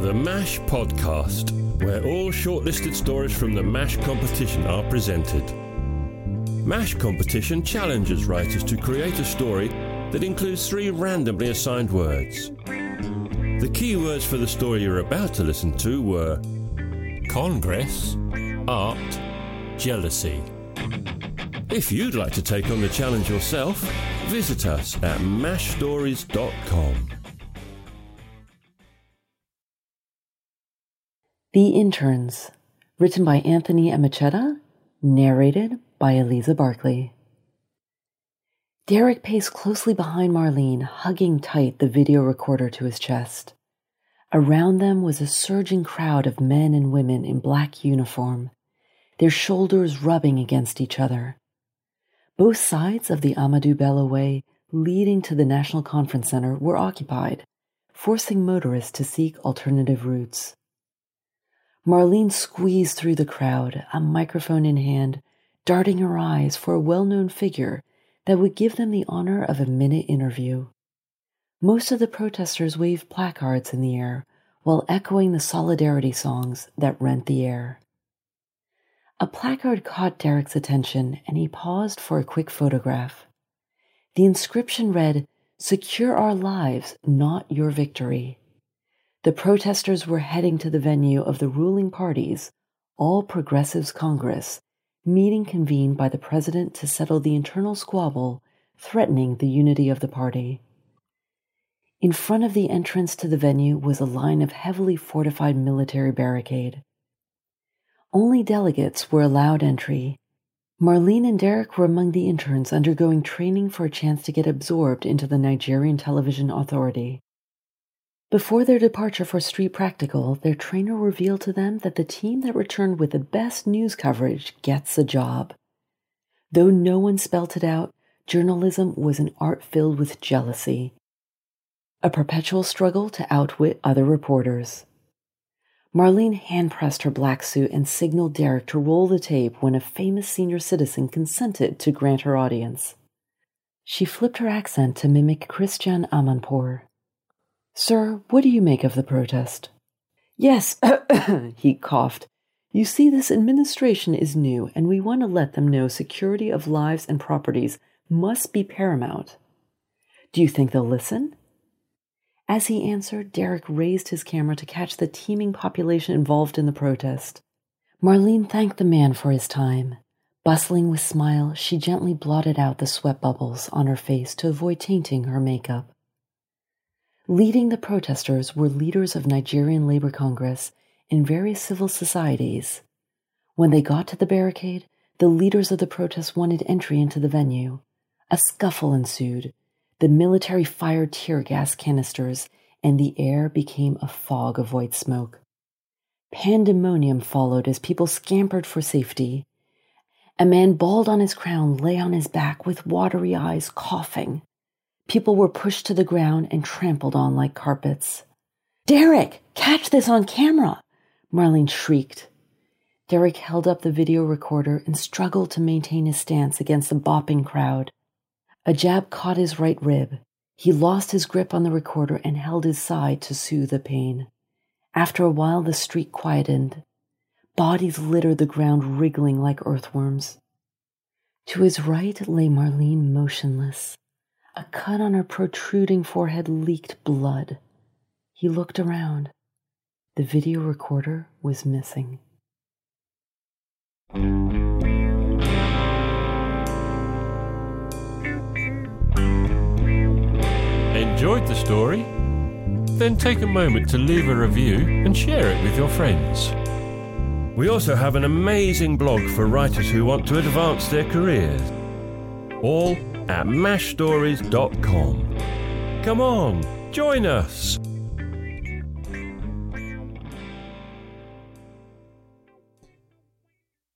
to the MASH podcast, where all shortlisted stories from the MASH competition are presented. MASH competition challenges writers to create a story that includes three randomly assigned words. The key words for the story you're about to listen to were Congress, Art, Jealousy. If you'd like to take on the challenge yourself, visit us at mashstories.com. The Interns, written by Anthony Emecheta, narrated by Elisa Berkeley. Derek paced closely behind Maryleen, hugging tight the video recorder to his chest. Around them was a surging crowd of men and women in black uniform, their shoulders rubbing against each other. Both sides of the Ahmadu Bello Way leading to the National Conference Center were occupied, forcing motorists to seek alternative routes. Maryleen squeezed through the crowd, a microphone in hand, darting her eyes for a well known figure that would give them the honor of a minute interview. Most of the protesters waved placards in the air while echoing the solidarity songs that rent the air. A placard caught Derek's attention and he paused for a quick photograph. The inscription read, Secure our lives, not your victory. The protesters were heading to the venue of the ruling party's All Progressives Congress, meeting convened by the president to settle the internal squabble threatening the unity of the party. In front of the entrance to the venue was a line of heavily fortified military barricade. Only delegates were allowed entry. Maryleen and Derek were among the interns undergoing training for a chance to get absorbed into the Nigerian Television Authority. Before their departure for Street Practical, their trainer revealed to them that the team that returned with the best news coverage gets a job. Though no one spelt it out, journalism was an art filled with jealousy, a perpetual struggle to outwit other reporters. Maryleen hand pressed her black suit and signaled Derek to roll the tape when a famous senior citizen consented to grant her audience. She flipped her accent to mimic Christiane Amanpour. Sir, what do you make of the protest? Yes, he coughed. You see, this administration is new, and we want to let them know security of lives and properties must be paramount. Do you think they'll listen? As he answered, Derek raised his camera to catch the teeming population involved in the protest. Maryleen thanked the man for his time. Bustling with smile, she gently blotted out the sweat bubbles on her face to avoid tainting her makeup. Leading the protesters were leaders of Nigerian Labor Congress and various civil societies. When they got to the barricade, the leaders of the protest wanted entry into the venue. A scuffle ensued, the military fired tear gas canisters, and the air became a fog of white smoke. Pandemonium followed as people scampered for safety. A man bald on his crown lay on his back with watery eyes, coughing. People were pushed to the ground and trampled on like carpets. Derek, catch this on camera! Maryleen shrieked. Derek held up the video recorder and struggled to maintain his stance against the bopping crowd. A jab caught his right rib. He lost his grip on the recorder and held his side to soothe the pain. After a while, the street quietened. Bodies littered the ground, wriggling like earthworms. To his right lay Maryleen motionless. A cut on her protruding forehead leaked blood. He looked around. The video recorder was missing. Enjoyed the story? Then take a moment to leave a review and share it with your friends. We also have an amazing blog for writers who want to advance their careers. All at mashstories.com. Come on, join us!